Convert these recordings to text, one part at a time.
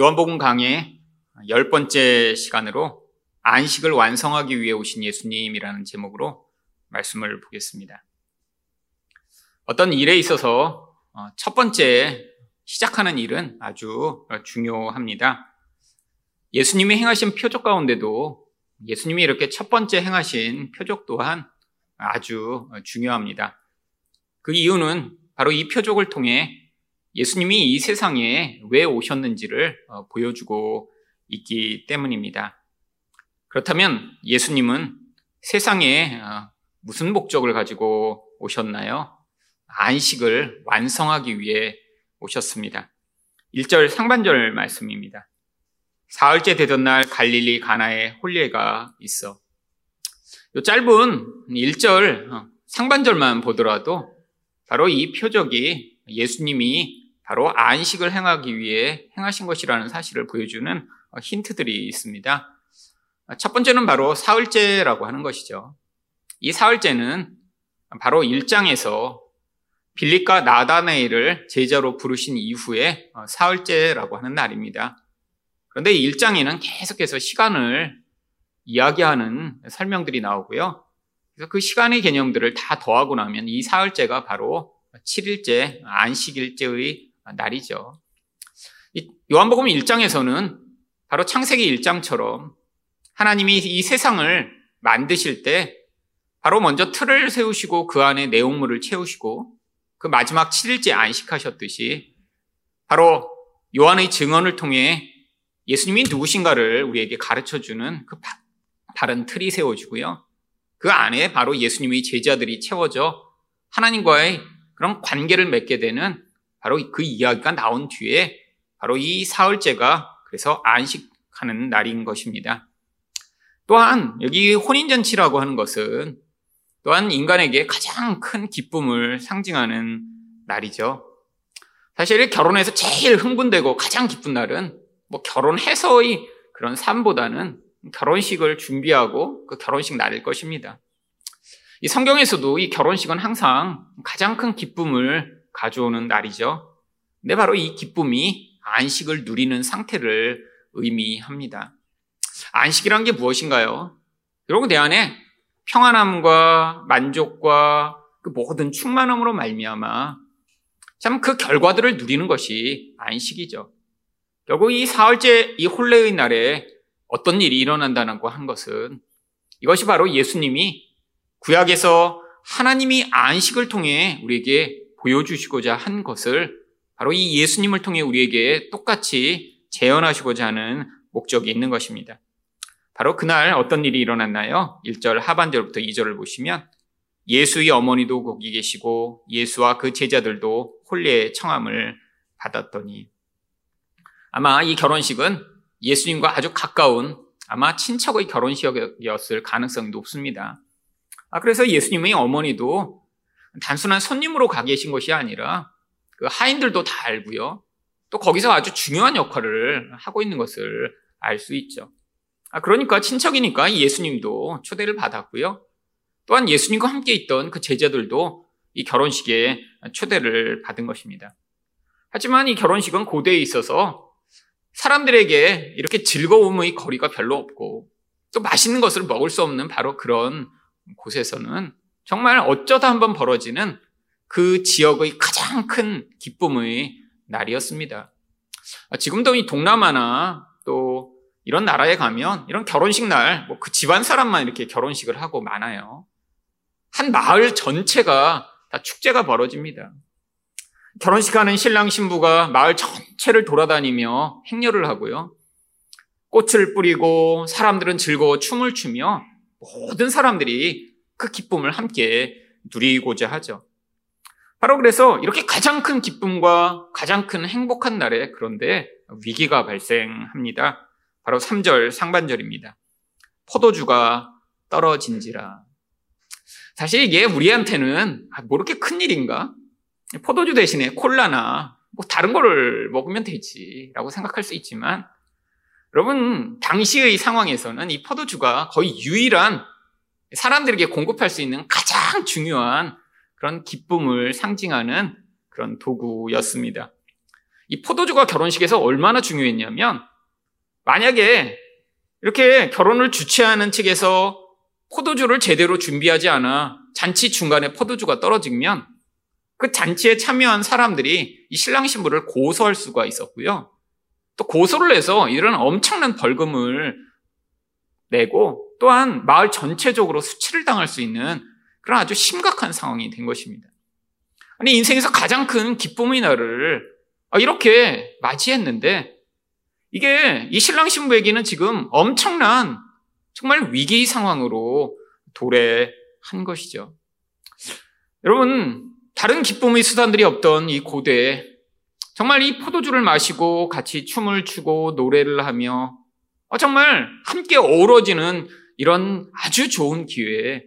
요한복음 강의 열 번째 시간으로 안식을 완성하기 위해 오신 예수님이라는 제목으로 말씀을 보겠습니다. 어떤 일에 있어서 어, 첫 번째 시작하는 일은 아주 중요합니다. 예수님이 행하신 표적 가운데도 예수님이 이렇게 첫 번째 행하신 표적 또한 아주 중요합니다. 그 이유는 바로 이 표적을 통해 예수님이 이 세상에 왜 오셨는지를 어, 보여주고 있기 때문입니다. 그렇다면 예수님은 세상에 어, 무슨 목적을 가지고 오셨나요? 안식을 완성하기 위해 오셨습니다. 1절 상반절 말씀입니다. 사흘째 되던 날 갈릴리 가나에 홀례가 있어. 이 짧은 1절 어, 상반절만 보더라도 바로 이 표적이 예수님이 바로 안식을 행하기 위해 행하신 것이라는 사실을 보여주는 힌트들이 있습니다. 첫 번째는 바로 사흘째라고 하는 것이죠. 이 사흘째는 바로 1장에서 빌립과 나다네일을 제자로 부르신 이후에 사흘째라고 하는 날입니다. 그런데 1장에는 계속해서 시간을 이야기하는 설명들이 나오고요. 그래서 그 시간의 개념들을 다 더하고 나면 이 사흘째가 바로 7일째 안식일째의 날이죠. 요한복음 1장에서는 바로 창세기 1장처럼 하나님이 이 세상을 만드실 때 바로 먼저 틀을 세우시고 그 안에 내용물을 채우시고 그 마지막 7일째 안식하셨듯이 바로 요한의 증언을 통해 예수님이 누구신가를 우리에게 가르쳐 주는 그 바른 틀이 세워지고요. 그 안에 바로 예수님의 제자들이 채워져 하나님과의 그런 관계를 맺게 되는 바로 그 이야기가 나온 뒤에 바로 이 사흘째가 그래서 안식하는 날인 것입니다. 또한 여기 혼인잔치라고 하는 것은 또한 인간에게 가장 큰 기쁨을 상징하는 날이죠. 사실 결혼해서 제일 흥분되고 가장 기쁜 날은 뭐 결혼해서의 그런 삶보다는 결혼식을 준비하고 그 결혼식 날일 것입니다. 이 성경에서도 이 결혼식은 항상 가장 큰 기쁨을 가져오는 날이죠. 근데 바로 이 기쁨이 안식을 누리는 상태를 의미합니다. 안식이란 게 무엇인가요? 여러분 내 안에 평안함과 만족과 그 모든 충만함으로 말미암아 참 그 결과들을 누리는 것이 안식이죠. 결국 이 사흘째 이 혼례의 날에 어떤 일이 일어난다는 한 것은 이것이 바로 예수님이 구약에서 하나님이 안식을 통해 우리에게 보여주시고자 한 것을 바로 이 예수님을 통해 우리에게 똑같이 재현하시고자 하는 목적이 있는 것입니다. 바로 그날 어떤 일이 일어났나요? 1절 하반절부터 2절을 보시면 예수의 어머니도 거기 계시고 예수와 그 제자들도 홀례의 청함을 받았더니 아마 이 결혼식은 예수님과 아주 가까운 아마 친척의 결혼식이었을 가능성이 높습니다. 아, 그래서 예수님의 어머니도 단순한 손님으로 가 계신 것이 아니라 그 하인들도 다 알고요. 또 거기서 아주 중요한 역할을 하고 있는 것을 알 수 있죠. 아, 그러니까 친척이니까 예수님도 초대를 받았고요. 또한 예수님과 함께 있던 그 제자들도 이 결혼식에 초대를 받은 것입니다. 하지만 이 결혼식은 고대에 있어서 사람들에게 이렇게 즐거움의 거리가 별로 없고 또 맛있는 것을 먹을 수 없는 바로 그런 곳에서는 정말 어쩌다 한번 벌어지는 그 지역의 가장 큰 기쁨의 날이었습니다. 아, 지금도 이 동남아나 또 이런 나라에 가면 이런 결혼식 날, 뭐 그 집안 사람만 이렇게 결혼식을 하고 많아요. 한 마을 전체가 다 축제가 벌어집니다. 결혼식 하는 신랑 신부가 마을 전체를 돌아다니며 행렬을 하고요. 꽃을 뿌리고 사람들은 즐거워 춤을 추며 모든 사람들이 그 기쁨을 함께 누리고자 하죠. 바로 그래서 이렇게 가장 큰 기쁨과 가장 큰 행복한 날에 그런데 위기가 발생합니다. 바로 3절 상반절입니다. 포도주가 떨어진지라. 사실 이게 우리한테는 아, 뭐 이렇게 큰 일인가? 포도주 대신에 콜라나 뭐 다른 거를 먹으면 되지라고 생각할 수 있지만 여러분 당시의 상황에서는 이 포도주가 거의 유일한 사람들에게 공급할 수 있는 가장 중요한 그런 기쁨을 상징하는 그런 도구였습니다. 이 포도주가 결혼식에서 얼마나 중요했냐면 만약에 이렇게 결혼을 주최하는 측에서 포도주를 제대로 준비하지 않아 잔치 중간에 포도주가 떨어지면 그 잔치에 참여한 사람들이 이 신랑 신부를 고소할 수가 있었고요. 또 고소를 해서 이런 엄청난 벌금을 내고 또한 마을 전체적으로 수치를 당할 수 있는 그런 아주 심각한 상황이 된 것입니다. 아니, 인생에서 가장 큰 기쁨의 날을 이렇게 맞이했는데 이게 이 신랑 신부에게는 지금 엄청난 정말 위기 상황으로 도래한 것이죠. 여러분, 다른 기쁨의 수단들이 없던 이 고대에 정말 이 포도주를 마시고 같이 춤을 추고 노래를 하며 어, 정말 함께 어우러지는 이런 아주 좋은 기회에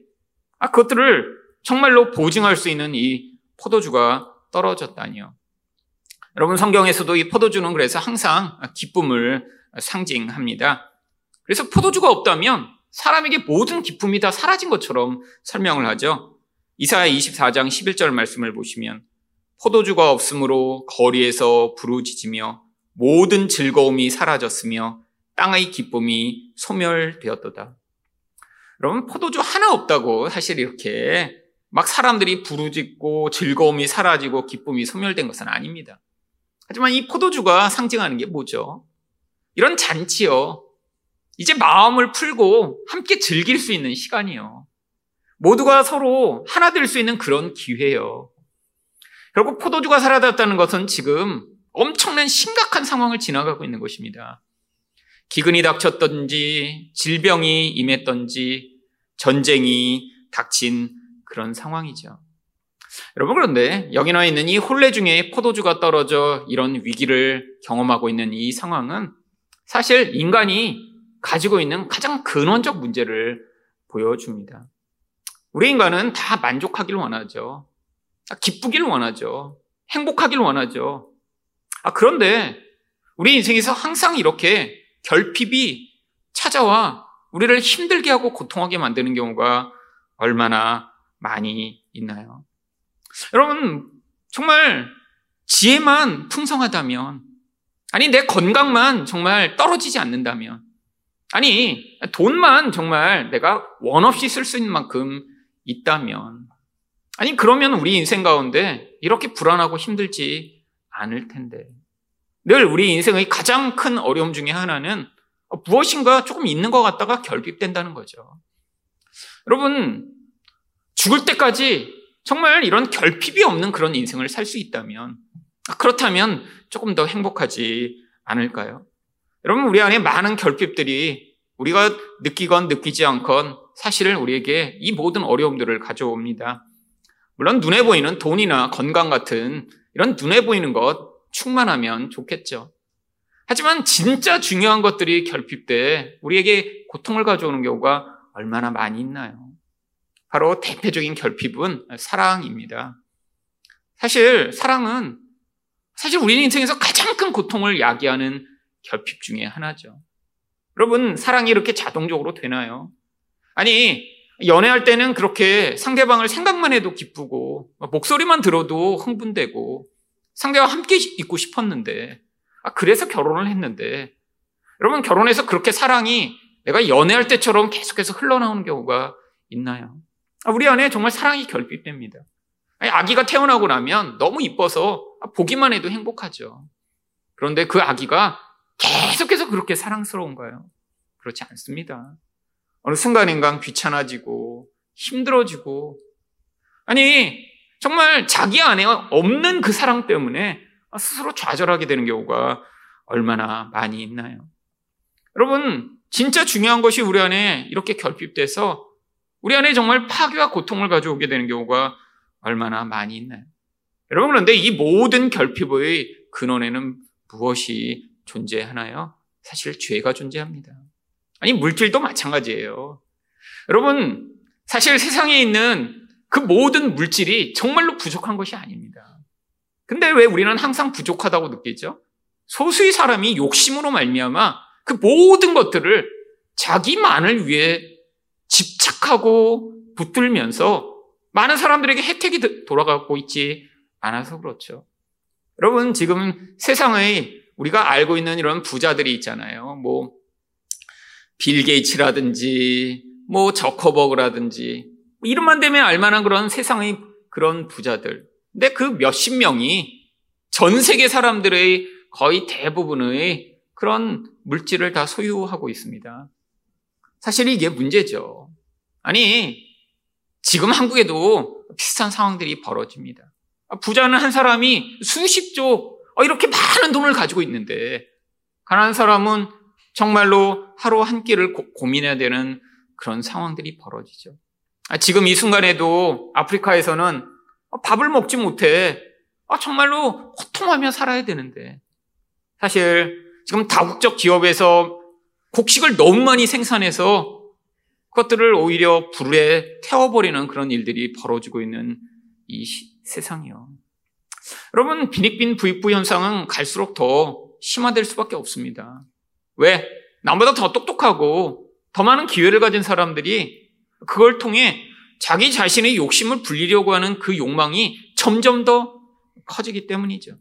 아, 그것들을 정말로 보증할 수 있는 이 포도주가 떨어졌다니요. 여러분 성경에서도 이 포도주는 그래서 항상 기쁨을 상징합니다. 그래서 포도주가 없다면 사람에게 모든 기쁨이 다 사라진 것처럼 설명을 하죠. 이사야 24장 11절 말씀을 보시면 포도주가 없으므로 거리에서 부르짖으며 모든 즐거움이 사라졌으며 땅의 기쁨이 소멸되었도다. 여러분 포도주 하나 없다고 사실 이렇게 막 사람들이 부르짖고 즐거움이 사라지고 기쁨이 소멸된 것은 아닙니다. 하지만 이 포도주가 상징하는 게 뭐죠? 이런 잔치요. 이제 마음을 풀고 함께 즐길 수 있는 시간이요. 모두가 서로 하나 될 수 있는 그런 기회요. 결국 포도주가 사라졌다는 것은 지금 엄청난 심각한 상황을 지나가고 있는 것입니다. 기근이 닥쳤던지, 질병이 임했던지, 전쟁이 닥친 그런 상황이죠. 여러분 그런데 여기 나와 있는 이 혼례 중에 포도주가 떨어져 이런 위기를 경험하고 있는 이 상황은 사실 인간이 가지고 있는 가장 근원적 문제를 보여줍니다. 우리 인간은 다 만족하길 원하죠. 기쁘길 원하죠. 행복하길 원하죠. 아, 그런데 우리 인생에서 항상 이렇게 결핍이 찾아와 우리를 힘들게 하고 고통하게 만드는 경우가 얼마나 많이 있나요? 여러분, 정말 지혜만 풍성하다면, 아니, 내 건강만 정말 떨어지지 않는다면, 아니, 돈만 정말 내가 원 없이 쓸 수 있는 만큼 있다면, 아니, 그러면 우리 인생 가운데 이렇게 불안하고 힘들지 않을 텐데. 늘 우리 인생의 가장 큰 어려움 중에 하나는 무엇인가 조금 있는 것 같다가 결핍된다는 거죠. 여러분, 죽을 때까지 정말 이런 결핍이 없는 그런 인생을 살 수 있다면, 그렇다면 조금 더 행복하지 않을까요? 여러분, 우리 안에 많은 결핍들이 우리가 느끼건 느끼지 않건 사실 우리에게 이 모든 어려움들을 가져옵니다. 물론 눈에 보이는 돈이나 건강 같은 이런 눈에 보이는 것 충만하면 좋겠죠. 하지만 진짜 중요한 것들이 결핍돼 우리에게 고통을 가져오는 경우가 얼마나 많이 있나요? 바로 대표적인 결핍은 사랑입니다. 사실 사랑은 사실 우리 인생에서 가장 큰 고통을 야기하는 결핍 중에 하나죠. 여러분, 사랑이 이렇게 자동적으로 되나요? 아니, 연애할 때는 그렇게 상대방을 생각만 해도 기쁘고, 목소리만 들어도 흥분되고, 상대와 함께 있고 싶었는데, 아, 그래서 결혼을 했는데, 여러분, 결혼해서 그렇게 사랑이 내가 연애할 때처럼 계속해서 흘러나오는 경우가 있나요? 아, 우리 안에 정말 사랑이 결핍됩니다. 아니, 아기가 태어나고 나면 너무 이뻐서 보기만 해도 행복하죠. 그런데 그 아기가 계속해서 그렇게 사랑스러운가요? 그렇지 않습니다. 어느 순간인가 귀찮아지고 힘들어지고 아니 정말 자기 안에 없는 그 사랑 때문에 스스로 좌절하게 되는 경우가 얼마나 많이 있나요? 여러분 진짜 중요한 것이 우리 안에 이렇게 결핍돼서 우리 안에 정말 파괴와 고통을 가져오게 되는 경우가 얼마나 많이 있나요? 여러분 그런데 이 모든 결핍의 근원에는 무엇이 존재하나요? 사실 죄가 존재합니다. 아니, 물질도 마찬가지예요. 여러분, 사실 세상에 있는 그 모든 물질이 정말로 부족한 것이 아닙니다. 근데 왜 우리는 항상 부족하다고 느끼죠? 소수의 사람이 욕심으로 말미암아 그 모든 것들을 자기만을 위해 집착하고 붙들면서 많은 사람들에게 혜택이 돌아가고 있지 않아서 그렇죠. 여러분, 지금 세상의 우리가 알고 있는 이런 부자들이 있잖아요. 뭐, 빌 게이츠라든지, 뭐, 저커버그라든지, 이름만 되면 알만한 그런 세상의 그런 부자들. 근데 그 몇십 명이 전 세계 사람들의 거의 대부분의 그런 물질을 다 소유하고 있습니다. 사실 이게 문제죠. 아니, 지금 한국에도 비슷한 상황들이 벌어집니다. 부자는 한 사람이 수십조, 어, 이렇게 많은 돈을 가지고 있는데, 가난한 사람은 정말로 하루 한 끼를 고, 민해야 되는 그런 상황들이 벌어지죠. 아, 지금 이 순간에도 아프리카에서는 밥을 먹지 못해. 아, 정말로 호통하며 살아야 되는데. 사실 지금 다국적 기업에서 곡식을 너무 많이 생산해서 그것들을 오히려 불에 태워버리는 그런 일들이 벌어지고 있는 이 세상이요. 여러분, 빈익빈 부익부 현상은 갈수록 더 심화될 수밖에 없습니다. 왜? 남보다 더 똑똑하고 더 많은 기회를 가진 사람들이 그걸 통해 자기 자신의 욕심을 불리려고 하는 그 욕망이 점점 더 커지기 때문이죠.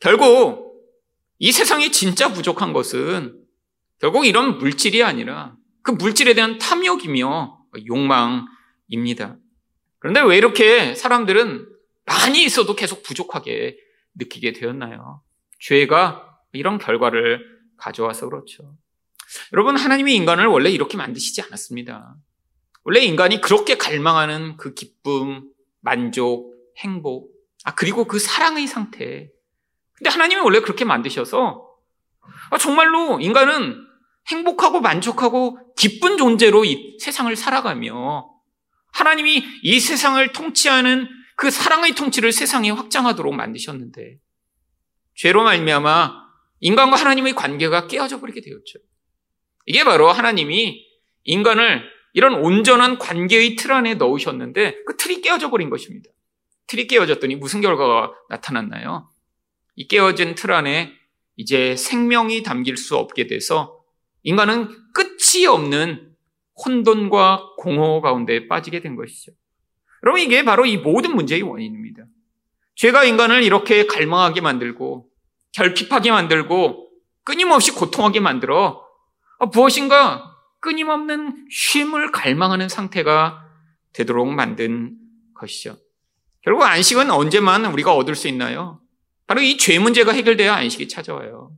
결국 이 세상에 진짜 부족한 것은 결국 이런 물질이 아니라 그 물질에 대한 탐욕이며 욕망입니다. 그런데 왜 이렇게 사람들은 많이 있어도 계속 부족하게 느끼게 되었나요? 죄가 이런 결과를 가져와서 그렇죠. 여러분, 하나님이 인간을 원래 이렇게 만드시지 않았습니다. 원래 인간이 그렇게 갈망하는 그 기쁨, 만족, 행복, 아, 그리고 그 사랑의 상태. 근데 하나님이 원래 그렇게 만드셔서 아, 정말로 인간은 행복하고 만족하고 기쁜 존재로 이 세상을 살아가며 하나님이 이 세상을 통치하는 그 사랑의 통치를 세상에 확장하도록 만드셨는데 죄로 말미암아 인간과 하나님의 관계가 깨어져 버리게 되었죠. 이게 바로 하나님이 인간을 이런 온전한 관계의 틀 안에 넣으셨는데 그 틀이 깨어져 버린 것입니다. 틀이 깨어졌더니 무슨 결과가 나타났나요? 이 깨어진 틀 안에 이제 생명이 담길 수 없게 돼서 인간은 끝이 없는 혼돈과 공허 가운데 빠지게 된 것이죠. 여러분, 이게 바로 이 모든 문제의 원인입니다. 죄가 인간을 이렇게 갈망하게 만들고, 결핍하게 만들고, 끊임없이 고통하게 만들어 아, 무엇인가 끊임없는 쉼을 갈망하는 상태가 되도록 만든 것이죠. 결국 안식은 언제만 우리가 얻을 수 있나요? 바로 이 죄 문제가 해결돼야 안식이 찾아와요.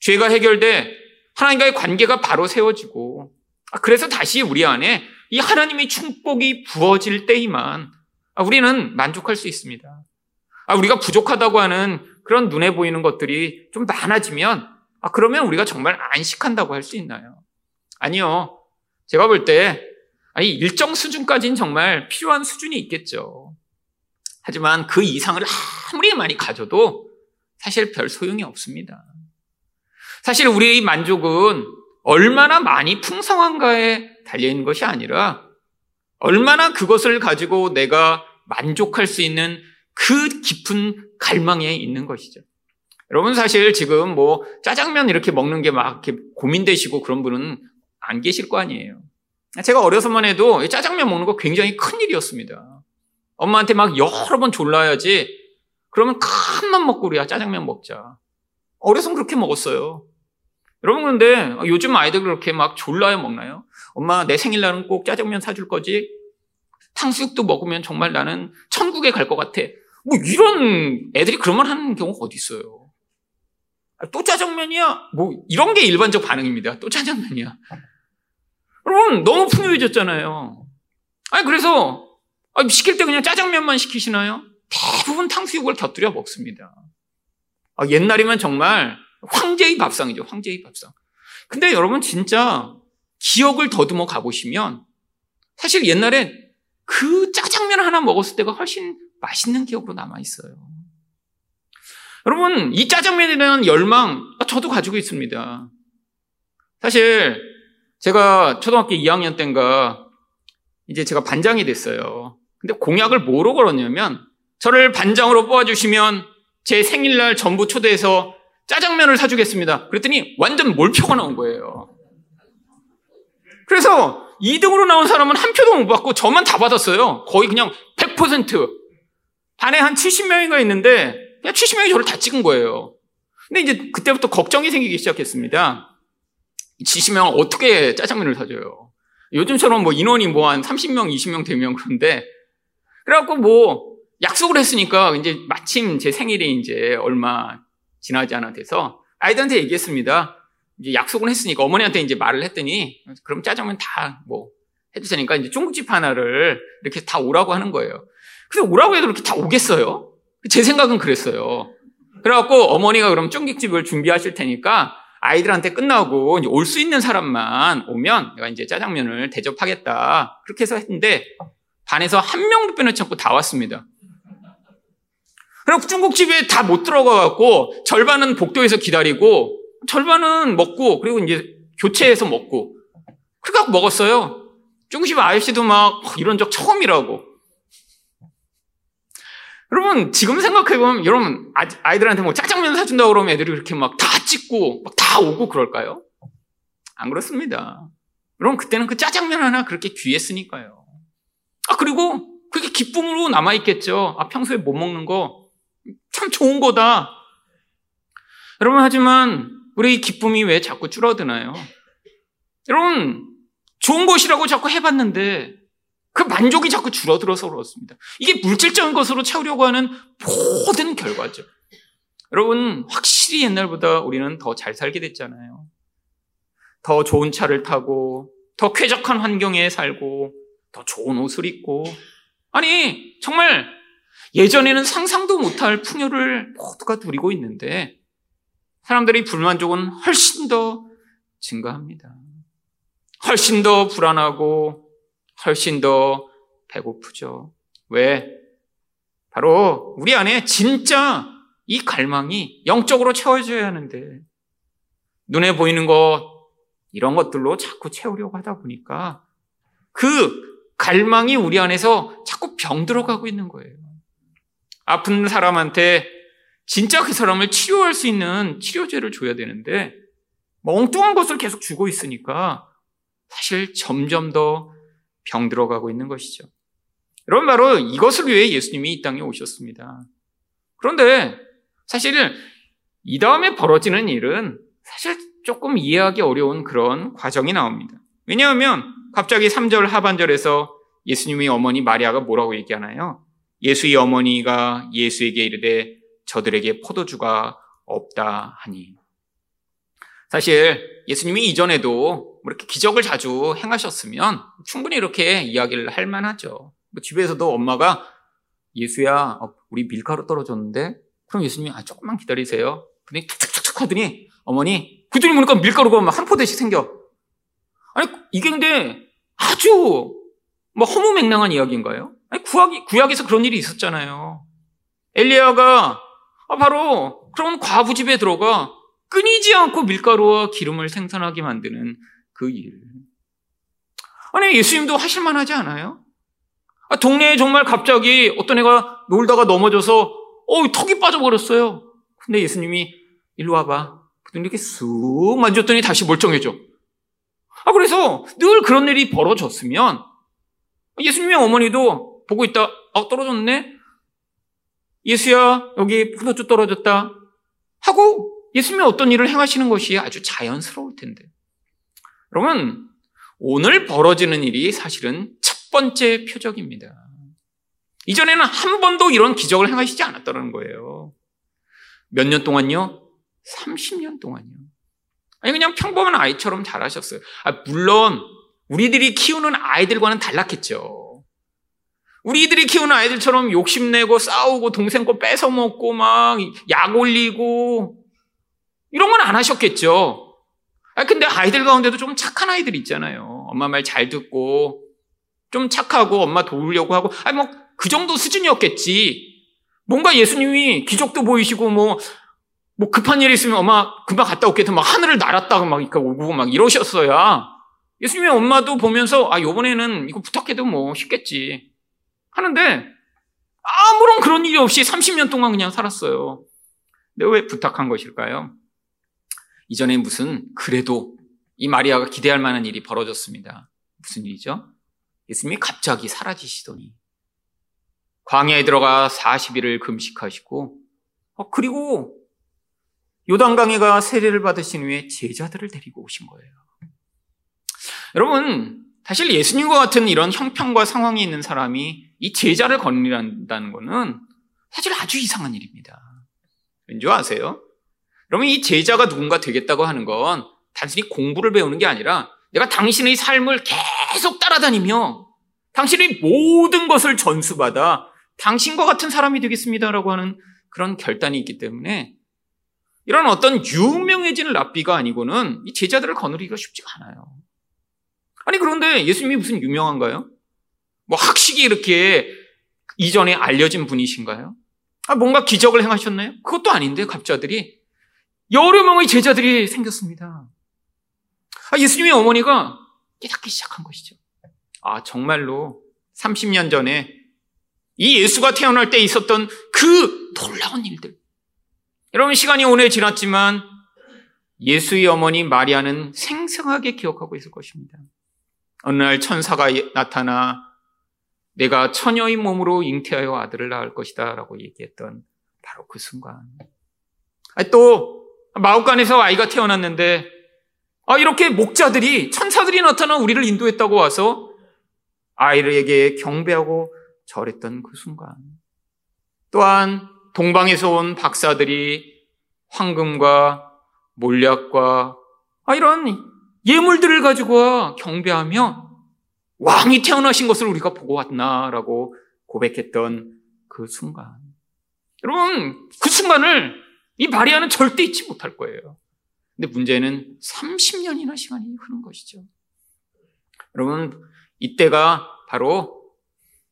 죄가 해결돼 하나님과의 관계가 바로 세워지고 아, 그래서 다시 우리 안에 이 하나님의 축복이 부어질 때이만 아, 우리는 만족할 수 있습니다. 아, 우리가 부족하다고 하는 그런 눈에 보이는 것들이 좀 많아지면 그러면 우리가 정말 안식한다고 할 수 있나요? 아니요. 제가 볼 때 아니 일정 수준까지는 정말 필요한 수준이 있겠죠. 하지만 그 이상을 아무리 많이 가져도 사실 별 소용이 없습니다. 사실 우리의 만족은 얼마나 많이 풍성한가에 달려있는 것이 아니라 얼마나 그것을 가지고 내가 만족할 수 있는 그 깊은 갈망에 있는 것이죠. 여러분 사실 지금 뭐 짜장면 이렇게 먹는 게 막 고민되시고 그런 분은 안 계실 거 아니에요. 제가 어려서만 해도 짜장면 먹는 거 굉장히 큰 일이었습니다. 엄마한테 막 여러 번 졸라야지. 그러면 큰맘 먹고 우리가 짜장면 먹자. 어려서 그렇게 먹었어요. 여러분 그런데 요즘 아이들 그렇게 막 졸라야 먹나요? 엄마 내 생일날은 꼭 짜장면 사줄 거지? 탕수육도 먹으면 정말 나는 천국에 갈 것 같아. 뭐 이런 애들이 그런 말 하는 경우가 어디 있어요? 아, 또 짜장면이야? 뭐 이런 게 일반적 반응입니다. 또 짜장면이야. 여러분 너무 풍요해졌잖아요. 아니 그래서 시킬 때 그냥 짜장면만 시키시나요? 대부분 탕수육을 곁들여 먹습니다. 아, 옛날이면 정말 황제의 밥상이죠. 황제의 밥상. 근데 여러분 진짜 기억을 더듬어 가보시면 사실 옛날에 그 짜장면 하나 먹었을 때가 훨씬 맛있는 기억으로 남아 있어요. 여러분, 이 짜장면에 대한 열망, 저도 가지고 있습니다. 사실, 제가 초등학교 2학년 때인가, 이제 제가 반장이 됐어요. 근데 공약을 뭐로 걸었냐면, 저를 반장으로 뽑아주시면 제 생일날 전부 초대해서 짜장면을 사주겠습니다. 그랬더니 완전 몰표가 나온 거예요. 그래서 2등으로 나온 사람은 한 표도 못 받고 저만 다 받았어요. 거의 그냥 100%. 반에 한 70명인가 있는데 그냥 70명이 저를 다 찍은 거예요. 근데 이제 그때부터 걱정이 생기기 시작했습니다. 70명을 어떻게 짜장면을 사줘요? 요즘처럼 뭐 인원이 뭐 한 30명, 20명 되면 그런데 그래갖고 뭐 약속을 했으니까 이제 마침 제 생일이 이제 얼마 지나지 않아 돼서 아이들한테 얘기했습니다. 이제 약속을 했으니까 어머니한테 이제 말을 했더니 그럼 짜장면 다 뭐 해도 되니까 이제 중국집 하나를 이렇게 다 오라고 하는 거예요. 근데 오라고 해도 이렇게 다 오겠어요? 제 생각은 그랬어요. 그래갖고 어머니가 그럼 쫑깃집을 준비하실 테니까 아이들한테 끝나고 올 수 있는 사람만 오면 내가 이제 짜장면을 대접하겠다. 그렇게 해서 했는데 반에서 한 명도 빼놓지 않고 다 왔습니다. 그리고 중국집에 다 못 들어가갖고 절반은 복도에서 기다리고 절반은 먹고 그리고 이제 교체해서 먹고 그렇게 먹었어요. 중국집 아저씨도 막 이런 적 처음이라고. 여러분 지금 생각해보면 여러분 아이들한테 뭐 짜장면 사준다고 그러면 애들이 그렇게 막 다 찍고 막 다 오고 그럴까요? 안 그렇습니다. 여러분 그때는 그 짜장면 하나 그렇게 귀했으니까요. 아 그리고 그게 기쁨으로 남아있겠죠. 아 평소에 못 먹는 거 참 좋은 거다. 여러분 하지만 우리 기쁨이 왜 자꾸 줄어드나요? 여러분 좋은 것이라고 자꾸 해봤는데 그 만족이 자꾸 줄어들어서 그렇습니다. 이게 물질적인 것으로 채우려고 하는 모든 결과죠. 여러분, 확실히 옛날보다 우리는 더 잘 살게 됐잖아요. 더 좋은 차를 타고, 더 쾌적한 환경에 살고, 더 좋은 옷을 입고, 아니, 정말 예전에는 상상도 못할 풍요를 모두가 누리고 있는데, 사람들의 불만족은 훨씬 더 증가합니다. 훨씬 더 불안하고, 훨씬 더 배고프죠. 왜? 바로 우리 안에 진짜 이 갈망이 영적으로 채워져야 하는데 눈에 보이는 것 이런 것들로 자꾸 채우려고 하다 보니까 그 갈망이 우리 안에서 자꾸 병들어가고 있는 거예요. 아픈 사람한테 진짜 그 사람을 치료할 수 있는 치료제를 줘야 되는데 엉뚱한 것을 계속 주고 있으니까 사실 점점 더 병들어가고 있는 것이죠. 여러분 바로 이것을 위해 예수님이 이 땅에 오셨습니다. 그런데 사실 이 다음에 벌어지는 일은 사실 조금 이해하기 어려운 그런 과정이 나옵니다. 왜냐하면 갑자기 3절 하반절에서 예수님의 어머니 마리아가 뭐라고 얘기하나요? 예수의 어머니가 예수에게 이르되 저들에게 포도주가 없다 하니. 사실 예수님이 이전에도 뭐 이렇게 기적을 자주 행하셨으면 충분히 이렇게 이야기를 할 만하죠. 뭐 집에서도 엄마가 예수야, 어, 우리 밀가루 떨어졌는데? 그럼 예수님이 아, 조금만 기다리세요. 근데 툭툭툭툭 하더니 어머니, 그들이 보니까 밀가루가 막 한 포대씩 생겨. 아니, 이게 근데 아주 뭐 허무맹랑한 이야기인가요? 아니, 구약이, 구약에서 그런 일이 있었잖아요. 엘리야가 아, 바로 그런 과부 집에 들어가 끊이지 않고 밀가루와 기름을 생산하게 만드는 그 일. 아니, 예수님도 하실만 하지 않아요? 아, 동네에 정말 갑자기 어떤 애가 놀다가 넘어져서, 어, 턱이 빠져버렸어요. 근데 예수님이 일로 와봐. 이렇게 쑥 만졌더니 다시 멀쩡해져. 아, 그래서 늘 그런 일이 벌어졌으면 예수님의 어머니도 보고 있다. 아, 떨어졌네? 예수야, 여기 포도주 떨어졌다. 하고 예수님이 어떤 일을 행하시는 것이 아주 자연스러울 텐데. 여러분, 오늘 벌어지는 일이 사실은 첫 번째 표적입니다. 이전에는 한 번도 이런 기적을 행하시지 않았다는 거예요. 몇 년 동안요? 30년 동안요. 아니, 그냥 평범한 아이처럼 잘하셨어요. 아, 물론, 우리들이 키우는 아이들과는 달랐겠죠. 우리들이 키우는 아이들처럼 욕심내고 싸우고 동생 거 뺏어먹고 막 약 올리고 이런 건 안 하셨겠죠. 아, 근데 아이들 가운데도 좀 착한 아이들 있잖아요. 엄마 말 잘 듣고, 좀 착하고 엄마 도우려고 하고, 아니, 뭐, 그 정도 수준이었겠지. 뭔가 예수님이 기적도 보이시고, 뭐, 뭐 급한 일이 있으면 엄마 금방 갔다 올게. 막 하늘을 날았다가 막 오고 막 이러셨어야. 예수님의 엄마도 보면서, 아, 요번에는 이거 부탁해도 뭐 쉽겠지. 하는데, 아무런 그런 일이 없이 30년 동안 그냥 살았어요. 근데 왜 부탁한 것일까요? 이전에 무슨 그래도 이 마리아가 기대할 만한 일이 벌어졌습니다. 무슨 일이죠? 예수님이 갑자기 사라지시더니 광야에 들어가 40일을 금식하시고 어, 그리고 요단강에가 세례를 받으신 후에 제자들을 데리고 오신 거예요. 여러분, 사실 예수님과 같은 이런 형편과 상황이 있는 사람이 이 제자를 건리한다는 것은 사실 아주 이상한 일입니다. 왠지 아세요? 그러면 이 제자가 누군가 되겠다고 하는 건 단순히 공부를 배우는 게 아니라 내가 당신의 삶을 계속 따라다니며 당신의 모든 것을 전수받아 당신과 같은 사람이 되겠습니다라고 하는 그런 결단이 있기 때문에 이런 어떤 유명해지는 랍비가 아니고는 이 제자들을 거느리기가 쉽지가 않아요. 아니 그런데 예수님이 무슨 유명한가요? 뭐 학식이 이렇게 이전에 알려진 분이신가요? 아, 뭔가 기적을 행하셨나요? 그것도 아닌데 갑자들이 여러 명의 제자들이 생겼습니다. 아, 예수님의 어머니가 깨닫기 시작한 것이죠. 아, 정말로 30년 전에 이 예수가 태어날 때 있었던 그 놀라운 일들. 여러분, 시간이 오래 지났지만 예수의 어머니 마리아는 생생하게 기억하고 있을 것입니다. 어느 날 천사가 나타나 내가 처녀의 몸으로 잉태하여 아들을 낳을 것이다 라고 얘기했던 바로 그 순간. 또 마옥간에서 아이가 태어났는데 아 이렇게 목자들이 천사들이 나타나 우리를 인도했다고 와서 아이에게 경배하고 절했던 그 순간. 또한 동방에서 온 박사들이 황금과 몰약과 아 이런 예물들을 가지고 경배하며 왕이 태어나신 것을 우리가 보고 왔나라고 고백했던 그 순간. 여러분, 그 순간을 이 마리아는 절대 잊지 못할 거예요. 근데 문제는 30년이나 시간이 흐른 것이죠. 여러분, 이때가 바로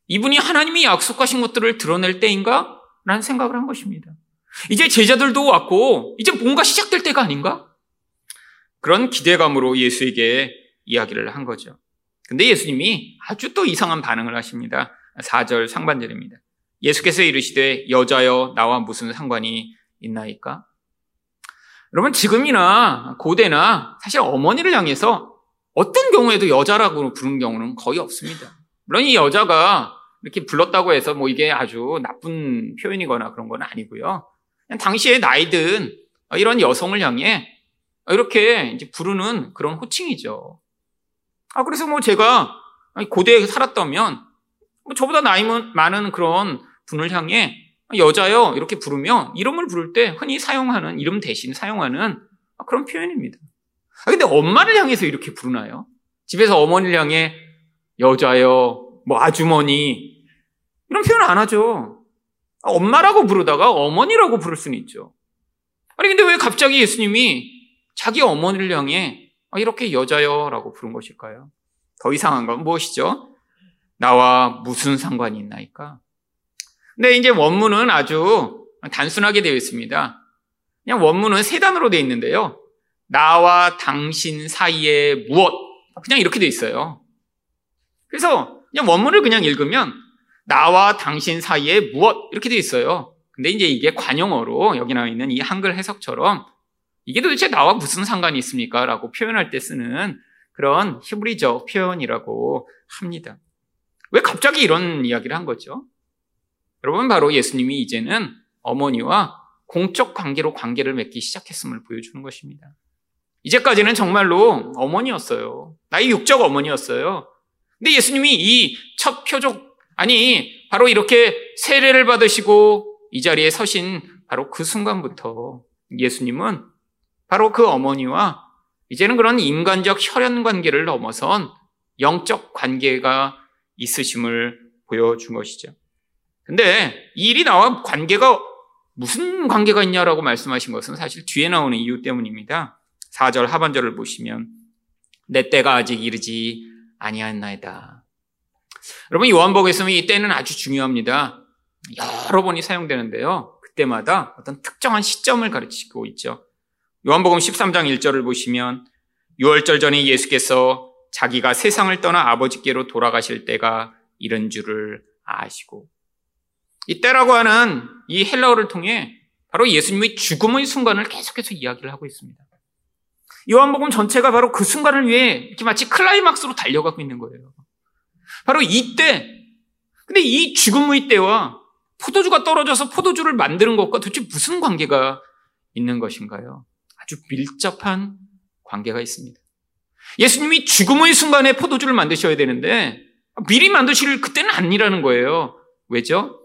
이분이 하나님이 약속하신 것들을 드러낼 때인가? 라는 생각을 한 것입니다. 이제 제자들도 왔고, 이제 뭔가 시작될 때가 아닌가? 그런 기대감으로 예수에게 이야기를 한 거죠. 근데 예수님이 아주 또 이상한 반응을 하십니다. 4절 상반절입니다. 예수께서 이르시되 여자여 나와 무슨 상관이 있나이까? 여러분 지금이나 고대나 사실 어머니를 향해서 어떤 경우에도 여자라고 부르는 경우는 거의 없습니다. 물론 이 여자가 이렇게 불렀다고 해서 뭐 이게 아주 나쁜 표현이거나 그런 건 아니고요. 당시에 나이든 이런 여성을 향해 이렇게 이제 부르는 그런 호칭이죠. 아, 그래서 뭐 제가 고대에 살았다면 뭐 저보다 나이 많은 그런 분을 향해 여자요 이렇게 부르며 이름을 부를 때 흔히 사용하는 이름 대신 사용하는 그런 표현입니다. 아, 근데 엄마를 향해서 이렇게 부르나요? 집에서 어머니를 향해 여자요, 뭐 아주머니 이런 표현 안 하죠. 아, 엄마라고 부르다가 어머니라고 부를 수는 있죠. 아니 근데 왜 갑자기 예수님이 자기 어머니를 향해 아, 이렇게 여자여라고 부른 것일까요? 더 이상한 건 무엇이죠? 나와 무슨 상관이 있나이까? 근데 이제 원문은 아주 단순하게 되어 있습니다. 그냥 원문은 세 단어로 되어 있는데요. 나와 당신 사이에 무엇? 그냥 이렇게 되어 있어요. 그래서 그냥 원문을 그냥 읽으면 나와 당신 사이에 무엇? 이렇게 되어 있어요. 근데 이제 이게 관용어로 여기 나와 있는 이 한글 해석처럼 이게 도대체 나와 무슨 상관이 있습니까? 라고 표현할 때 쓰는 그런 히브리적 표현이라고 합니다. 왜 갑자기 이런 이야기를 한 거죠? 여러분, 바로 예수님이 이제는 어머니와 공적 관계로 관계를 맺기 시작했음을 보여주는 것입니다. 이제까지는 정말로 어머니였어요. 나의 육적 어머니였어요. 근데 예수님이 이 첫 표적, 아니, 바로 이렇게 세례를 받으시고 이 자리에 서신 바로 그 순간부터 예수님은 바로 그 어머니와 이제는 그런 인간적 혈연 관계를 넘어선 영적 관계가 있으심을 보여준 것이죠. 근데 이 일이 나와 관계가 무슨 관계가 있냐라고 말씀하신 것은 사실 뒤에 나오는 이유 때문입니다. 4절 하반절을 보시면 내 때가 아직 이르지 아니하나이다. 여러분 요한복음에서는 이 때는 아주 중요합니다. 여러 번이 사용되는데요. 그때마다 어떤 특정한 시점을 가르치고 있죠. 요한복음 13장 1절을 보시면 6월절 전에 예수께서 자기가 세상을 떠나 아버지께로 돌아가실 때가 이런 줄을 아시고 이 때라고 하는 이 헬라어를 통해 바로 예수님의 죽음의 순간을 계속해서 이야기를 하고 있습니다. 요한복음 전체가 바로 그 순간을 위해 이렇게 마치 클라이막스로 달려가고 있는 거예요. 바로 이때, 근데 이 죽음의 때와 포도주가 떨어져서 포도주를 만드는 것과 도대체 무슨 관계가 있는 것인가요? 아주 밀접한 관계가 있습니다. 예수님이 죽음의 순간에 포도주를 만드셔야 되는데 미리 만드실 그때는 아니라는 거예요. 왜죠?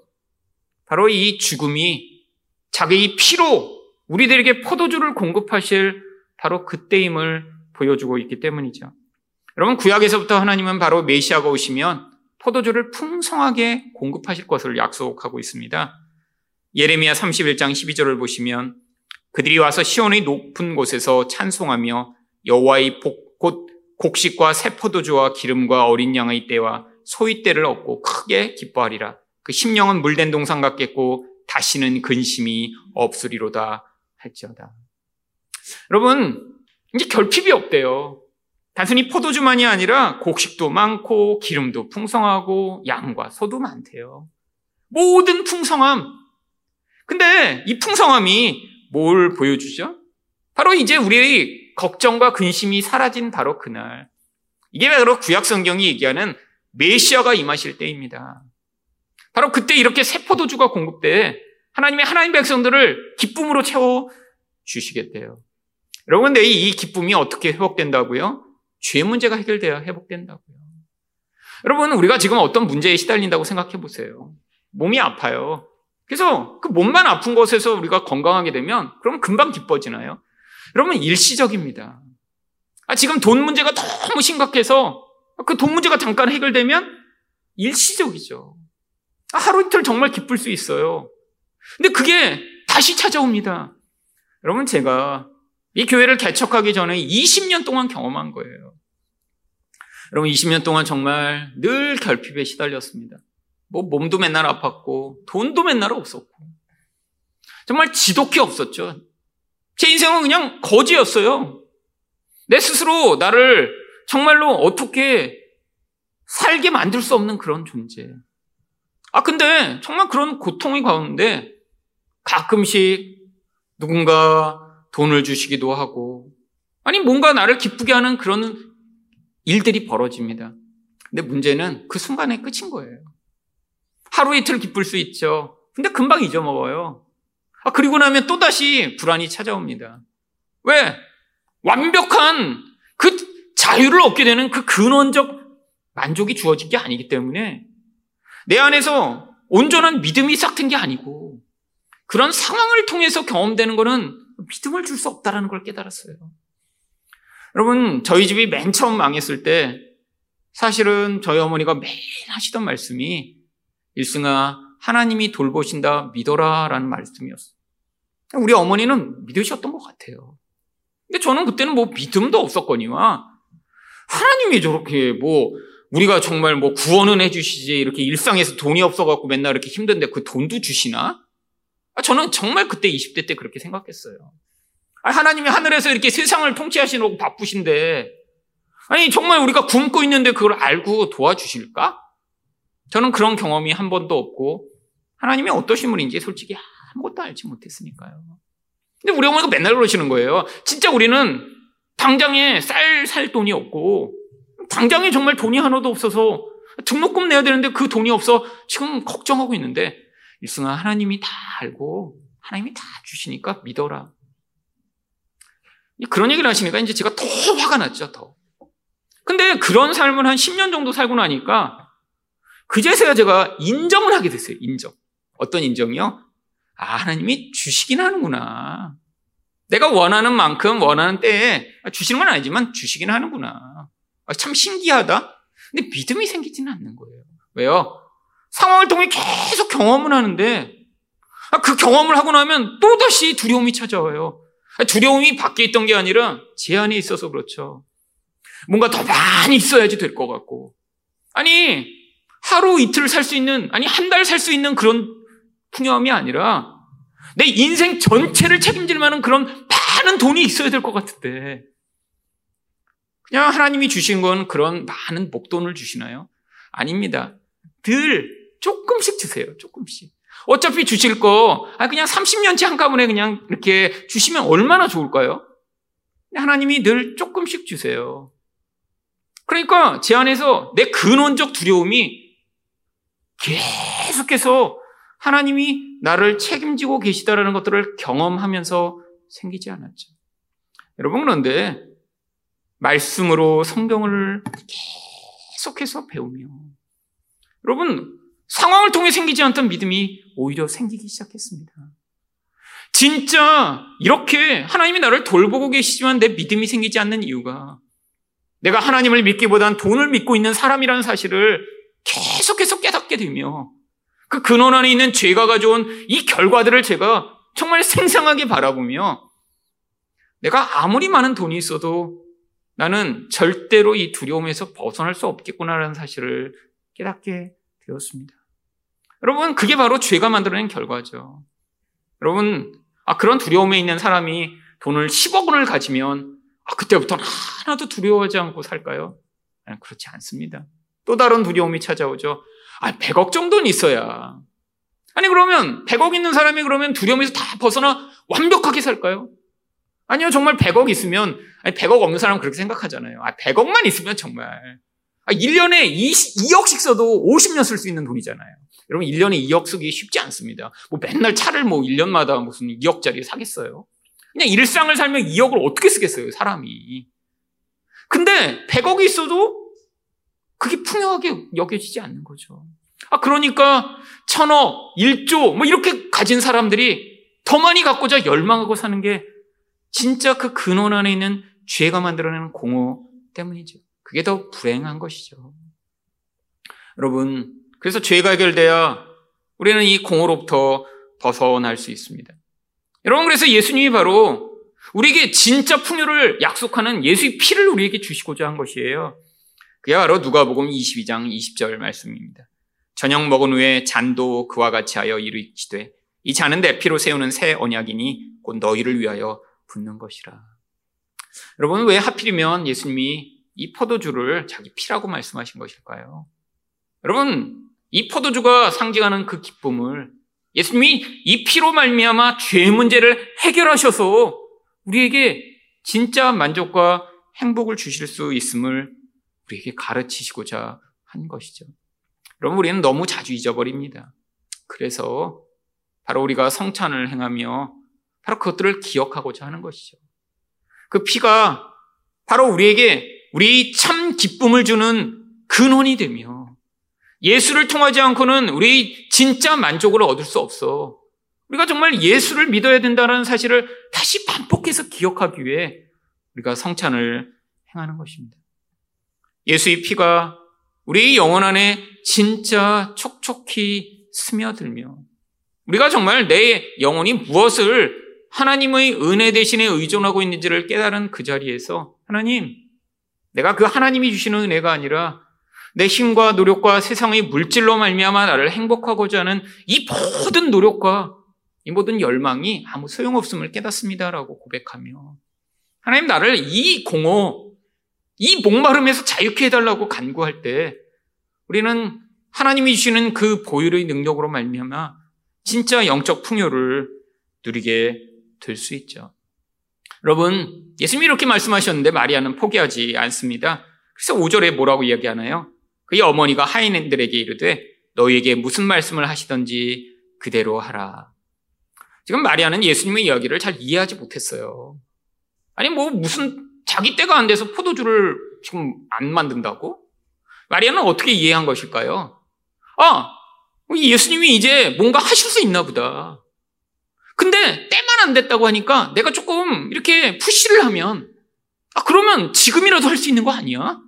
바로 이 죽음이 자기의 피로 우리들에게 포도주를 공급하실 바로 그때임을 보여주고 있기 때문이죠. 여러분 구약에서부터 하나님은 바로 메시아가 오시면 포도주를 풍성하게 공급하실 것을 약속하고 있습니다. 예레미야 31장 12절을 보시면 그들이 와서 시온의 높은 곳에서 찬송하며 여호와의 복, 곧 곡식과 새 포도주와 기름과 어린 양의 때와 소위 때를 얻고 크게 기뻐하리라. 그 심령은 물된 동상 같겠고 다시는 근심이 없으리로다 할지어다. 여러분 이제 결핍이 없대요. 단순히 포도주만이 아니라 곡식도 많고 기름도 풍성하고 양과 소도 많대요. 모든 풍성함. 근데 이 풍성함이 뭘 보여주죠? 바로 이제 우리의 걱정과 근심이 사라진 바로 그날. 이게 바로 구약 성경이 얘기하는 메시아가 임하실 때입니다. 바로 그때 이렇게 새 포도주가 공급돼 하나님의 하나님 백성들을 기쁨으로 채워 주시겠대요. 여러분, 근데 이 기쁨이 어떻게 회복된다고요? 죄 문제가 해결돼야 회복된다고요. 여러분, 우리가 지금 어떤 문제에 시달린다고 생각해 보세요. 몸이 아파요. 그래서 그 몸만 아픈 곳에서 우리가 건강하게 되면 그럼 금방 기뻐지나요? 여러분, 일시적입니다. 아, 지금 돈 문제가 너무 심각해서 그 돈 문제가 잠깐 해결되면 일시적이죠. 아, 하루 이틀 정말 기쁠 수 있어요. 근데 그게 다시 찾아옵니다. 여러분, 제가 이 교회를 개척하기 전에 20년 동안 경험한 거예요. 여러분, 20년 동안 정말 늘 결핍에 시달렸습니다. 뭐, 몸도 맨날 아팠고, 돈도 맨날 없었고. 정말 지독히 없었죠. 제 인생은 그냥 거지였어요. 내 스스로 나를 정말로 어떻게 살게 만들 수 없는 그런 존재. 아, 근데 정말 그런 고통이 가운데 가끔씩 누군가 돈을 주시기도 하고, 아니, 뭔가 나를 기쁘게 하는 그런 일들이 벌어집니다. 근데 문제는 그 순간에 끝인 거예요. 하루 이틀 기쁠 수 있죠. 근데 금방 잊어먹어요. 아, 그리고 나면 또다시 불안이 찾아옵니다. 왜? 완벽한 그 자유를 얻게 되는 그 근원적 만족이 주어진 게 아니기 때문에 내 안에서 온전한 믿음이 싹튼 게 아니고 그런 상황을 통해서 경험되는 것은 믿음을 줄 수 없다라는 걸 깨달았어요. 여러분, 저희 집이 맨 처음 망했을 때 사실은 저희 어머니가 매일 하시던 말씀이 일승아, 하나님이 돌보신다 믿어라 라는 말씀이었어요. 우리 어머니는 믿으셨던 것 같아요. 근데 저는 그때는 뭐 믿음도 없었거니와 하나님이 저렇게 뭐 우리가 정말 뭐 구원은 해주시지 이렇게 일상에서 돈이 없어갖고 맨날 이렇게 힘든데 그 돈도 주시나? 아, 저는 정말 그때 20대 때 그렇게 생각했어요. 아, 하나님이 하늘에서 이렇게 세상을 통치하시려고 바쁘신데, 아니, 정말 우리가 굶고 있는데 그걸 알고 도와주실까? 저는 그런 경험이 한 번도 없고, 하나님이 어떠신 분인지 솔직히 아무것도 알지 못했으니까요. 근데 우리 어머니가 맨날 그러시는 거예요. 진짜 우리는 당장에 쌀, 살 돈이 없고, 당장에 정말 돈이 하나도 없어서 등록금 내야 되는데 그 돈이 없어 지금 걱정하고 있는데, 일승아, 하나님이 다 알고 하나님이 다 주시니까 믿어라. 그런 얘기를 하시니까 이제 제가 더 화가 났죠, 더. 근데 그런 삶을 한 10년 정도 살고 나니까 그제서야 제가 인정을 하게 됐어요, 인정. 어떤 인정이요? 아, 하나님이 주시긴 하는구나. 내가 원하는 만큼 원하는 때에 주시는 건 아니지만 주시긴 하는구나. 아, 참 신기하다? 근데 믿음이 생기지는 않는 거예요. 왜요? 상황을 통해 계속 경험을 하는데 아, 그 경험을 하고 나면 또다시 두려움이 찾아와요. 아, 두려움이 밖에 있던 게 아니라 제 안에 있어서 그렇죠. 뭔가 더 많이 있어야지 될 것 같고. 아니, 하루 이틀 살 수 있는, 아니, 한 달 살 수 있는 그런 풍요함이 아니라 내 인생 전체를 책임질 만한 그런 많은 돈이 있어야 될 것 같은데. 그냥 하나님이 주신 건 그런 많은 목돈을 주시나요? 아닙니다. 늘 조금씩 주세요. 조금씩. 어차피 주실 거, 아, 그냥 30년치 한가문에 그냥 이렇게 주시면 얼마나 좋을까요? 하나님이 늘 조금씩 주세요. 그러니까 제 안에서 내 근원적 두려움이 계속해서 하나님이 나를 책임지고 계시다라는 것들을 경험하면서 생기지 않았죠. 여러분 그런데 말씀으로 성경을 계속해서 배우며 여러분 상황을 통해 생기지 않던 믿음이 오히려 생기기 시작했습니다. 진짜 이렇게 하나님이 나를 돌보고 계시지만 내 믿음이 생기지 않는 이유가 내가 하나님을 믿기보단 돈을 믿고 있는 사람이라는 사실을 계속해서 깨닫게 되며 그 근원 안에 있는 죄가 가져온 이 결과들을 제가 정말 생생하게 바라보며 내가 아무리 많은 돈이 있어도 나는 절대로 이 두려움에서 벗어날 수 없겠구나라는 사실을 깨닫게 되었습니다. 여러분, 그게 바로 죄가 만들어낸 결과죠. 여러분, 아, 그런 두려움에 있는 사람이 돈을 10억 원을 가지면 아, 그때부터는 하나도 두려워하지 않고 살까요? 아니, 그렇지 않습니다. 또 다른 두려움이 찾아오죠. 아, 100억 정도는 있어야. 아니, 그러면 100억 있는 사람이 그러면 두려움에서 다 벗어나 완벽하게 살까요? 아니요, 정말 100억 있으면, 아니, 100억 없는 사람은 그렇게 생각하잖아요. 아, 100억만 있으면 정말. 아, 1년에 20, 2억씩 써도 50년 쓸 수 있는 돈이잖아요. 여러분, 1년에 2억 쓰기 쉽지 않습니다. 뭐 맨날 차를 뭐 1년마다 무슨 2억짜리 사겠어요? 그냥 일상을 살면 2억을 어떻게 쓰겠어요, 사람이. 근데 100억이 있어도 그게 풍요하게 여겨지지 않는 거죠. 아, 그러니까 천억, 1조, 뭐 이렇게 가진 사람들이 더 많이 갖고자 열망하고 사는 게 진짜 그 근원 안에 있는 죄가 만들어내는 공허 때문이죠. 그게 더 불행한 것이죠. 여러분, 그래서 죄가 해결돼야 우리는 이 공허로부터 벗어날 수 있습니다. 여러분, 그래서 예수님이 바로 우리에게 진짜 풍요를 약속하는 예수의 피를 우리에게 주시고자 한 것이에요. 그게 바로 누가복음 22장 20절 말씀입니다. 저녁 먹은 후에 잔도 그와 같이 하여 이르시되 이 잔은 내 피로 세우는 새 언약이니 곧 너희를 위하여 붓는 것이라. 여러분 왜 하필이면 예수님이 이 포도주를 자기 피라고 말씀하신 것일까요? 여러분 이 포도주가 상징하는 그 기쁨을 예수님이 이 피로 말미암아 죄 문제를 해결하셔서 우리에게 진짜 만족과 행복을 주실 수 있음을 우리에게 가르치시고자 한 것이죠. 여러분 우리는 너무 자주 잊어버립니다. 그래서 바로 우리가 성찬을 행하며 바로 그것들을 기억하고자 하는 것이죠. 그 피가 바로 우리에게 우리 참 기쁨을 주는 근원이 되며 예수를 통하지 않고는 우리 진짜 만족을 얻을 수 없어. 우리가 정말 예수를 믿어야 된다는 사실을 다시 반복해서 기억하기 위해 우리가 성찬을 행하는 것입니다. 예수의 피가 우리 영혼 안에 진짜 촉촉히 스며들며 우리가 정말 내 영혼이 무엇을 하나님의 은혜 대신에 의존하고 있는지를 깨달은 그 자리에서 하나님, 내가 그 하나님이 주시는 은혜가 아니라 내 힘과 노력과 세상의 물질로 말미암아 나를 행복하고자 하는 이 모든 노력과 이 모든 열망이 아무 소용없음을 깨닫습니다라고 고백하며 하나님 나를 이 공허, 이 목마름에서 자유케 해달라고 간구할 때 우리는 하나님이 주시는 그 보혈의 능력으로 말미암아 진짜 영적 풍요를 누리게 될수 있죠. 여러분, 예수님이 이렇게 말씀하셨는데 마리아는 포기하지 않습니다. 그래서 5절에 뭐라고 이야기하나요? 그의 어머니가 하인들에게 이르되 너희에게 무슨 말씀을 하시던지 그대로 하라. 지금 마리아는 예수님의 이야기를 잘 이해하지 못했어요. 아니 뭐 무슨 자기 때가 안 돼서 포도주를 지금 안 만든다고? 마리아는 어떻게 이해한 것일까요? 아, 예수님이 이제 뭔가 하실 수 있나 보다. 근데 때만 안 됐다고 하니까 내가 조금 이렇게 푸시를 하면 아 그러면 지금이라도 할 수 있는 거 아니야?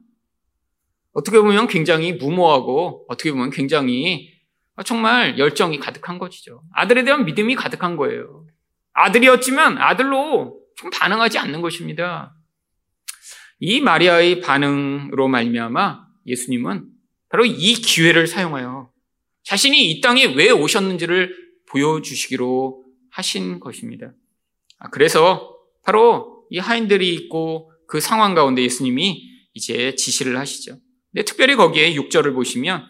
어떻게 보면 굉장히 무모하고 어떻게 보면 굉장히 정말 열정이 가득한 것이죠. 아들에 대한 믿음이 가득한 거예요. 아들이었지만 아들로 좀 반응하지 않는 것입니다. 이 마리아의 반응으로 말미암아 예수님은 바로 이 기회를 사용하여 자신이 이 땅에 왜 오셨는지를 보여주시기로 하신 것입니다. 아, 그래서 바로 이 하인들이 있고 그 상황 가운데 예수님이 이제 지시를 하시죠. 근데 특별히 거기에 6절을 보시면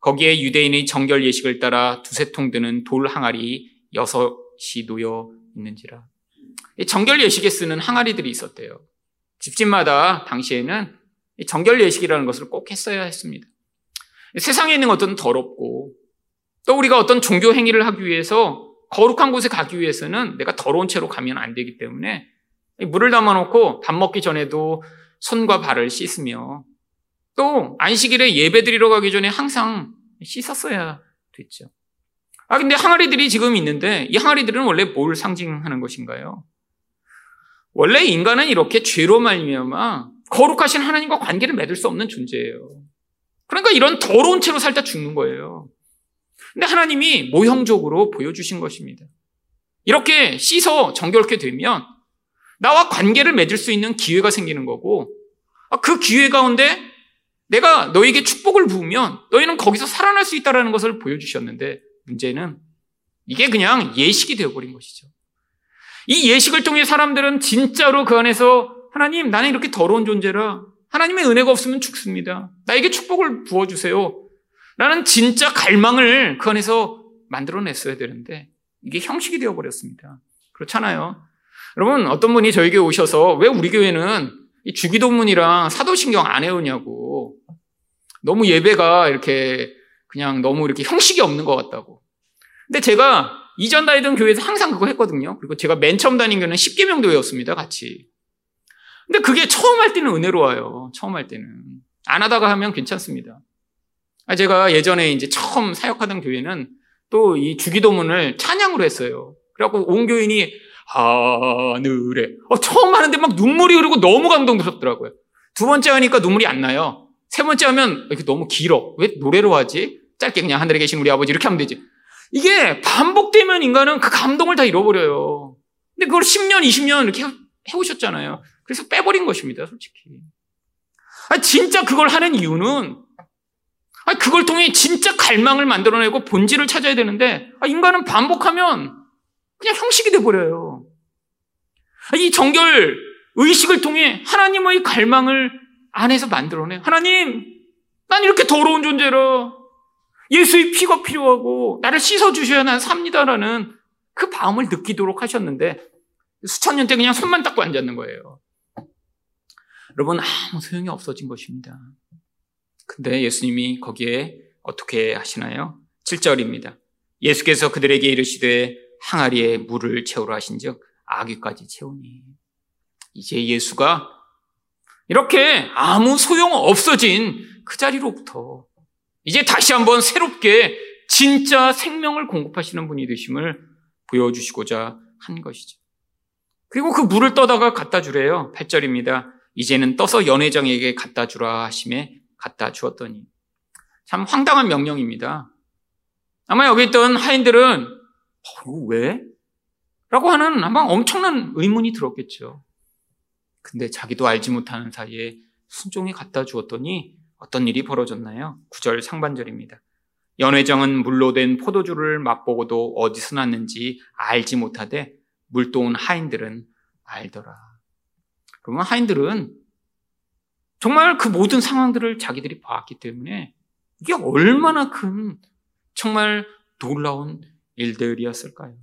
거기에 유대인의 정결 예식을 따라 두세 통 드는 돌 항아리 여섯이 놓여 있는지라. 정결 예식에 쓰는 항아리들이 있었대요. 집집마다 당시에는 정결 예식이라는 것을 꼭 했어야 했습니다. 세상에 있는 것들은 더럽고 또 우리가 어떤 종교 행위를 하기 위해서 거룩한 곳에 가기 위해서는 내가 더러운 채로 가면 안 되기 때문에 물을 담아놓고 밥 먹기 전에도 손과 발을 씻으며 또 안식일에 예배 드리러 가기 전에 항상 씻었어야 됐죠. 아, 근데 항아리들이 지금 있는데 이 항아리들은 원래 뭘 상징하는 것인가요? 원래 인간은 이렇게 죄로 말미암아 거룩하신 하나님과 관계를 맺을 수 없는 존재예요. 그러니까 이런 더러운 채로 살다 죽는 거예요. 근데 하나님이 모형적으로 보여주신 것입니다. 이렇게 씻어 정결케 되면 나와 관계를 맺을 수 있는 기회가 생기는 거고 아, 그 기회 가운데 내가 너에게 축복을 부으면 너희는 거기서 살아날 수 있다는 것을 보여주셨는데 문제는 이게 그냥 예식이 되어버린 것이죠. 이 예식을 통해 사람들은 진짜로 그 안에서 하나님 나는 이렇게 더러운 존재라 하나님의 은혜가 없으면 죽습니다. 나에게 축복을 부어주세요. 라는 진짜 갈망을 그 안에서 만들어냈어야 되는데 이게 형식이 되어버렸습니다. 그렇잖아요. 여러분 어떤 분이 저에게 오셔서 왜 우리 교회는 이 주기도문이랑 사도신경 안 해오냐고 너무 예배가 이렇게 그냥 너무 이렇게 형식이 없는 것 같다고. 근데 제가 이전 다니던 교회에서 항상 그거 했거든요. 그리고 제가 맨 처음 다닌 교회는 10개명도 외웠습니다. 같이. 근데 그게 처음 할 때는 은혜로워요. 처음 할 때는. 안 하다가 하면 괜찮습니다. 아, 제가 예전에 이제 처음 사역하던 교회는 또 이 주기도문을 찬양으로 했어요. 그래갖고 온 교인이 하늘에 어, 처음 하는데 막 눈물이 흐르고 너무 감동스럽더라고요. 두 번째 하니까 눈물이 안 나요. 세 번째 하면 이렇게 너무 길어. 왜 노래로 하지? 짧게 그냥 하늘에 계신 우리 아버지 이렇게 하면 되지. 이게 반복되면 인간은 그 감동을 다 잃어버려요. 근데 그걸 10년, 20년 이렇게 해오셨잖아요. 그래서 빼버린 것입니다, 솔직히. 아 진짜 그걸 하는 이유는 아 그걸 통해 진짜 갈망을 만들어내고 본질을 찾아야 되는데 아, 인간은 반복하면 그냥 형식이 돼버려요. 아, 이 정결 의식을 통해 하나님의 갈망을 안에서 만들어내. 하나님, 난 이렇게 더러운 존재라. 예수의 피가 필요하고 나를 씻어주셔야 난 삽니다라는 그 마음을 느끼도록 하셨는데 수천 년째 그냥 손만 닦고 앉았는 거예요. 여러분 아무 소용이 없어진 것입니다. 근데 예수님이 거기에 어떻게 하시나요? 7절입니다. 예수께서 그들에게 이르시되 항아리에 물을 채우라 하신즉 아귀까지 채우니 이제 예수가 이렇게 아무 소용 없어진 그 자리로부터 이제 다시 한번 새롭게 진짜 생명을 공급하시는 분이 되심을 보여주시고자 한 것이죠. 그리고 그 물을 떠다가 갖다 주래요. 8절입니다. 이제는 떠서 연회장에게 갖다 주라 하심에 갖다 주었더니 참 황당한 명령입니다. 아마 여기 있던 하인들은 어, 왜? 라고 하는 아마 엄청난 의문이 들었겠죠. 근데 자기도 알지 못하는 사이에 순종이 갖다 주었더니 어떤 일이 벌어졌나요? 9절 상반절입니다. 연회장은 물로 된 포도주를 맛보고도 어디서 났는지 알지 못하되 물도 온 하인들은 알더라. 그러면 하인들은 정말 그 모든 상황들을 자기들이 봤기 때문에 이게 얼마나 큰 정말 놀라운 일들이었을까요?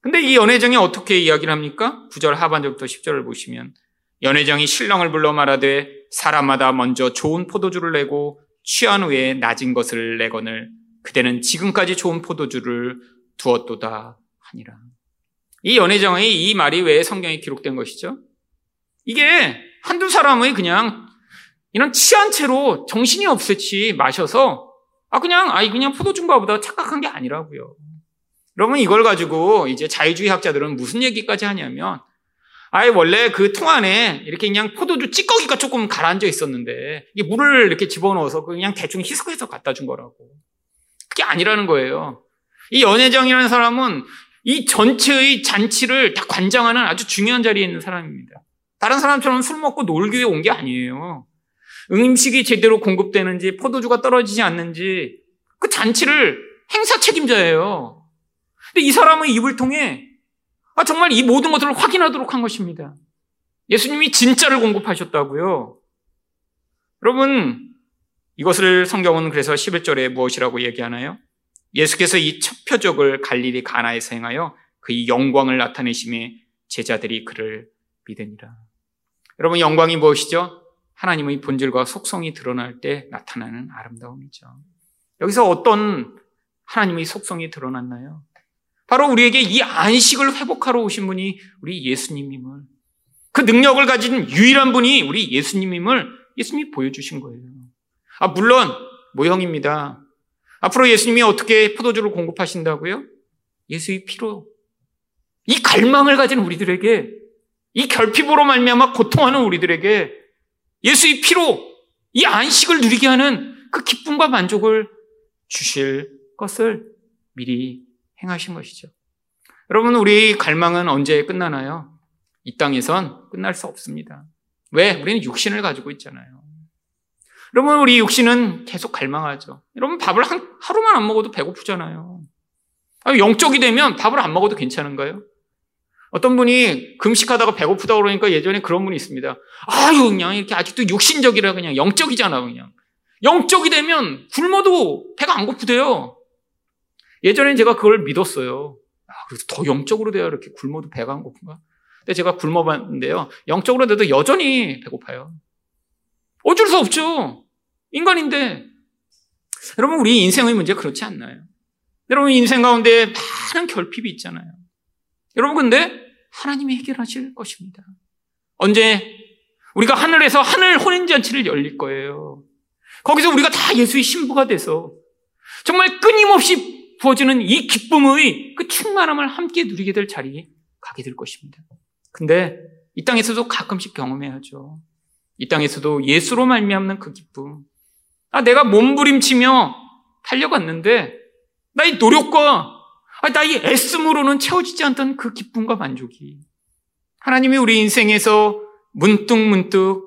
근데 이 연회장이 어떻게 이야기를 합니까? 9절 하반절부터 10절을 보시면 연회장이 신랑을 불러 말하되 사람마다 먼저 좋은 포도주를 내고 취한 후에 낮은 것을 내거늘 그대는 지금까지 좋은 포도주를 두었도다 하니라. 이 연회장의 이 말이 왜 성경에 기록된 것이죠? 이게 한두 사람의 그냥 이런 취한 채로 정신이 없이 마셔서 아 그냥 아이 그냥 포도주인가 보다 착각한 게 아니라고요. 여러분 이걸 가지고 이제 자유주의 학자들은 무슨 얘기까지 하냐면 아예 원래 그 통 안에 이렇게 그냥 포도주 찌꺼기가 조금 가라앉아 있었는데 이게 물을 이렇게 집어넣어서 그냥 대충 희석해서 갖다 준 거라고. 그게 아니라는 거예요. 이 연회장이라는 사람은 이 전체의 잔치를 다 관장하는 아주 중요한 자리에 있는 사람입니다. 다른 사람처럼 술 먹고 놀기 위해 온 게 아니에요. 음식이 제대로 공급되는지 포도주가 떨어지지 않는지 그 잔치를 행사 책임자예요. 근데 이 사람의 입을 통해 아, 정말 이 모든 것들을 확인하도록 한 것입니다. 예수님이 진짜를 공급하셨다고요. 여러분, 이것을 성경은 그래서 11절에 무엇이라고 얘기하나요? 예수께서 이 첫 표적을 갈릴리 가나에서 행하여 그의 영광을 나타내심에 제자들이 그를 믿으니라. 여러분, 영광이 무엇이죠? 하나님의 본질과 속성이 드러날 때 나타나는 아름다움이죠. 여기서 어떤 하나님의 속성이 드러났나요? 바로 우리에게 이 안식을 회복하러 오신 분이 우리 예수님임을 그 능력을 가진 유일한 분이 우리 예수님임을 예수님이 보여주신 거예요. 아, 물론 모형입니다. 앞으로 예수님이 어떻게 포도주를 공급하신다고요? 예수의 피로. 이 갈망을 가진 우리들에게 이 결핍으로 말미암아 고통하는 우리들에게 예수의 피로 이 안식을 누리게 하는 그 기쁨과 만족을 주실 것을 미리 행하신 것이죠. 여러분, 우리 갈망은 언제 끝나나요? 이 땅에선 끝날 수 없습니다. 왜? 우리는 육신을 가지고 있잖아요. 여러분, 우리 육신은 계속 갈망하죠. 여러분, 밥을 한, 하루만 안 먹어도 배고프잖아요. 영적이 되면 밥을 안 먹어도 괜찮은가요? 어떤 분이 금식하다가 배고프다 그러니까 예전에 그런 분이 있습니다. 아유, 그냥 이렇게 아직도 육신적이라 그냥 영적이잖아, 그냥. 영적이 되면 굶어도 배가 안 고프대요. 예전엔 제가 그걸 믿었어요. 아, 그래서 더 영적으로 돼야 이렇게 굶어도 배가 안 고픈가? 근데 제가 굶어봤는데요. 영적으로 돼도 여전히 배고파요. 어쩔 수 없죠. 인간인데. 여러분, 우리 인생의 문제 그렇지 않나요? 여러분, 인생 가운데 많은 결핍이 있잖아요. 여러분, 근데 하나님이 해결하실 것입니다. 언제? 우리가 하늘에서 하늘 혼인잔치를 열릴 거예요. 거기서 우리가 다 예수의 신부가 돼서 정말 끊임없이 부어지는 이 기쁨의 그 충만함을 함께 누리게 될 자리에 가게 될 것입니다. 근데 이 땅에서도 가끔씩 경험해야죠. 이 땅에서도 예수로 말미암는 그 기쁨. 아, 내가 몸부림치며 달려갔는데 나의 노력과 아, 나의 애씀으로는 채워지지 않던 그 기쁨과 만족이 하나님이 우리 인생에서 문득 문득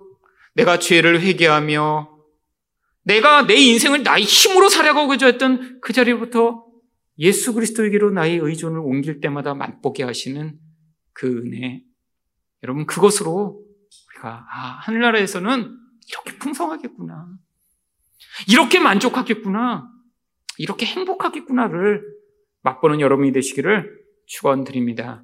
내가 죄를 회개하며 내가 내 인생을 나의 힘으로 살아가고자 했던 그 자리부터 예수 그리스도에게로 나의 의존을 옮길 때마다 맛보게 하시는 그 은혜. 여러분, 그것으로 우리가, 아, 하늘나라에서는 이렇게 풍성하겠구나. 이렇게 만족하겠구나. 이렇게 행복하겠구나를 맛보는 여러분이 되시기를 축원드립니다.